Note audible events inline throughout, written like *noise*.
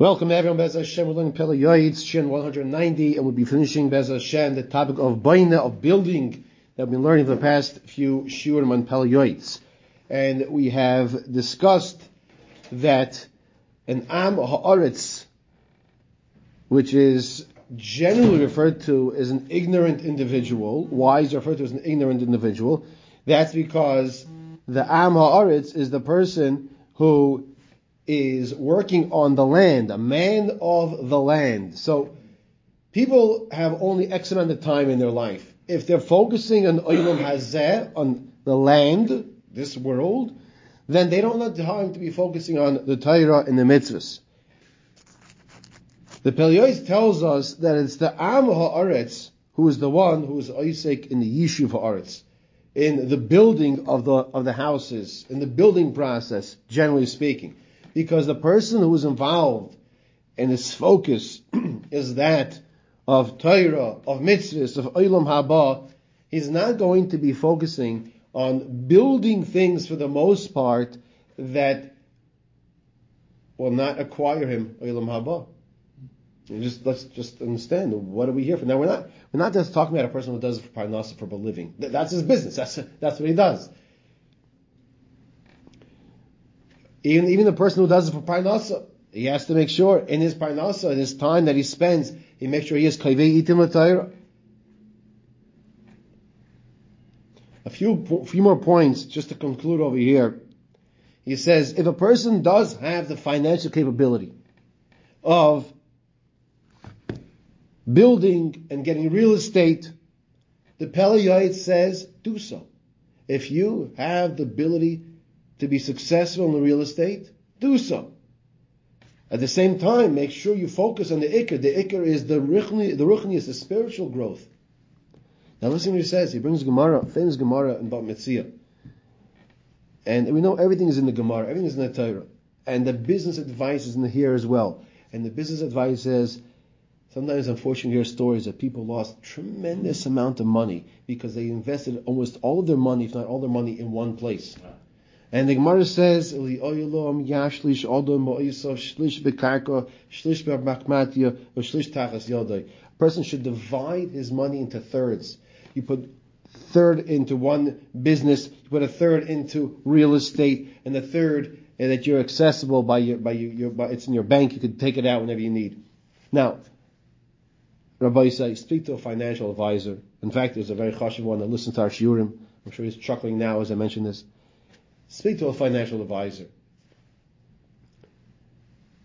Welcome everyone, Bez Hashem. We're learning Pele Yoetz, Shin 190, and we'll be finishing Bez Hashem, the topic of Baina, of building, that we've been learning for the past few shiurim on Pele. And we have discussed that an Am Ha'aretz, which is generally referred to as an ignorant individual, why is referred to as an ignorant individual? That's because the Am Ha'aretz is the person who is working on the land, a man of the land. So people have only X amount of time in their life. If they're focusing on Olam Hazeh, on the land, this world, then they don't have time to be focusing on the Torah and the mitzvahs. The Pele Yoetz tells us that it's the Am Ha'aretz who is the one who is Isaac in the Yishuv Ha'aretz, in the building of the, of the houses, in the building process, generally speaking because the person who is involved and his focus *clears throat* is that of Torah, of mitzvahs, of Olam Haba, he's not going to be focusing on building things for the most part that will not acquire him Olam Haba. just let's just understand what are we here for? Now we're not we're not just talking about a person who does it for parnasa for a living. That's his business. That's that's what he does. Even, even the person who does it for parnasa, he has to make sure in his parnasa, in his time that he spends, he makes sure he has kavei itim l'tayra. A few, few more points just to conclude over here. He says, if a person does have the financial capability of building and getting real estate, the Pele says, do so. If you have the ability to be successful in the real estate, do so. At the same time, make sure you focus on the ikar. The ikar is the ruchni, the ruchni is the spiritual growth. Now listen to what he says. He brings Gemara, famous Gemara in Bava Metzia. And we know everything is in the Gemara, everything is in the Torah. And the business advice is in here as well. And the business advice says, sometimes unfortunately hear stories that people lost tremendous amount of money because they invested almost all of their money, if not all their money, in one place. And the Gemara says, yashlish shlish bekarka, shlish or shlish tachas A person should divide his money into thirds. You put third into one business, you put a third into real estate, and the third uh, that you're accessible by your, by your, your by, it's in your bank, you can take it out whenever you need. Now, Rabbi Yisai, speak to a financial advisor. In fact, there's a very chashiv one that listens to our shiurim. I'm sure he's chuckling now as I mention this. Speak to a financial advisor.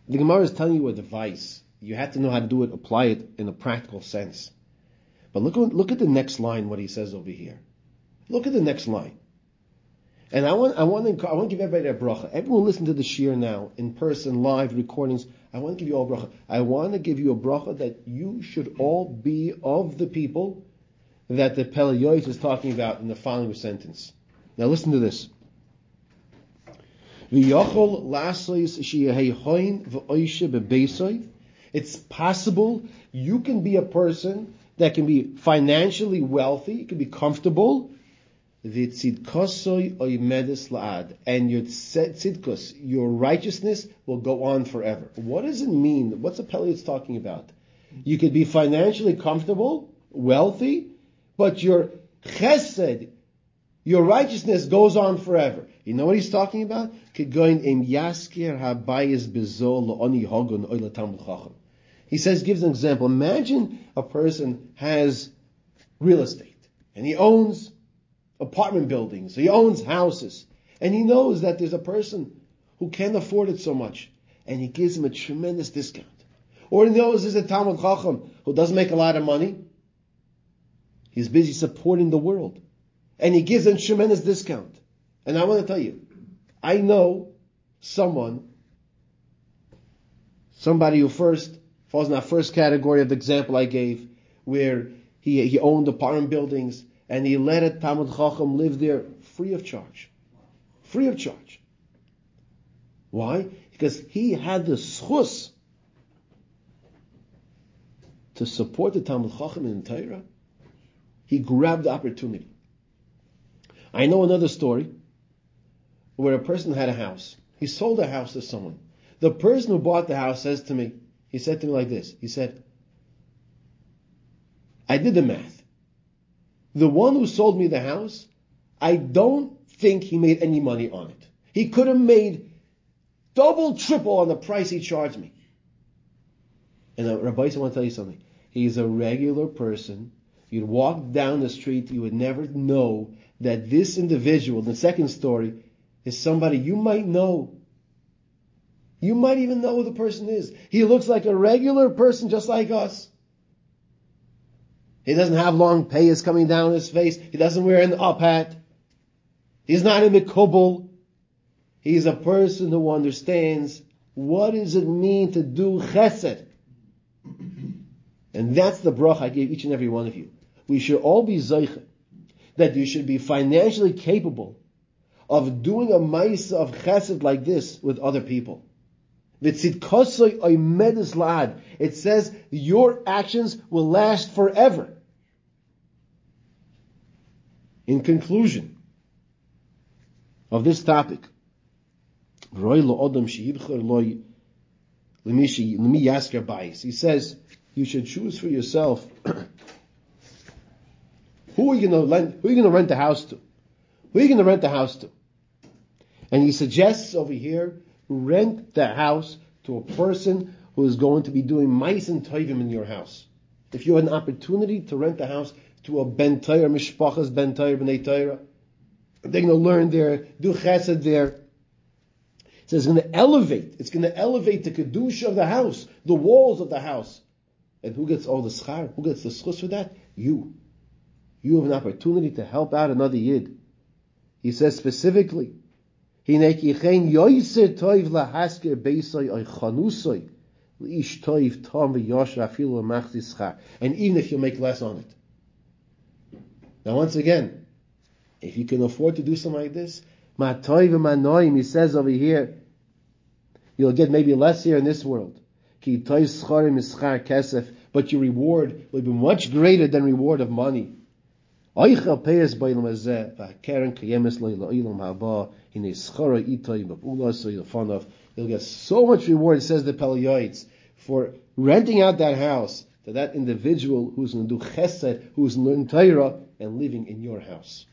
The Gemara is telling you a device. You have to know how to do it, apply it in a practical sense. But look, look at the next line, what he says over here. Look at the next line. And I want, I want to, I want to give everybody a bracha. Everyone listen to the shiur now, in person, live recordings. I want to give you all bracha. I want to give you a bracha that you should all be of the people that the Pele is talking about in the following sentence. Now listen to this. It's possible you can be a person that can be financially wealthy, you can be comfortable, and your tzidkus, your righteousness will go on forever. What does it mean? What's the Pele talking about? You could be financially comfortable, wealthy, but your chesed, your righteousness goes on forever. You know what he's talking about? He says, gives an example. Imagine a person has real estate and he owns apartment buildings, he owns houses, and he knows that there's a person who can't afford it so much, and he gives him a tremendous discount. Or he knows there's a Talmud Chacham who doesn't make a lot of money. He's busy supporting the world and he gives them tremendous discount. And I want to tell you, I know someone, somebody who first falls in that first category of the example I gave, where he, he owned apartment buildings and he let a Talmud Chacham live there free of charge. Free of charge. Why? Because he had the schus to support the Talmud Chacham in Torah. He grabbed the opportunity. I know another story where a person had a house. He sold a house to someone. The person who bought the house says to me, he said to me like this, he said, I did the math. The one who sold me the house, I don't think he made any money on it. He could have made double, triple on the price he charged me. And uh, Rabbi, I want to tell you something. He's a regular person. You'd walk down the street, you would never know that this individual, the second story, is somebody you might know. You might even know who the person is. He looks like a regular person just like us. He doesn't have long payas coming down his face. He doesn't wear an up hat. He's not in the kubble. He's a person who understands what does it mean to do chesed. And that's the bracha I gave each and every one of you. We should all be zeicha that you should be financially capable of doing a maisa of chesed like this with other people. It says your actions will last forever. In conclusion of this topic, he says you should choose for yourself who are you going to lend, who are you going to rent the house to? Who are you going to rent the house to? And he suggests over here, rent the house to a person who is going to be doing maasim toivim in your house. If you have an opportunity to rent the house to a ben Torah, mishpachas ben Torah, b'nei Torah, they're going to learn there, do chesed there. Says it's going to elevate, it's going to elevate the kedusha of the house, the walls of the house. And who gets all the schar? Who gets the schus for that? You. You have an opportunity to help out another yid. He says specifically, and even if you make less on it. Now once again, if you can afford to do something like this, he says over here, you'll get maybe less here in this world. But your reward will be much greater than reward of money. He'll get so much reward, says the Pele Yoetz, for renting out that house to that individual who's going to do chesed, who's in Torah, and living in your house.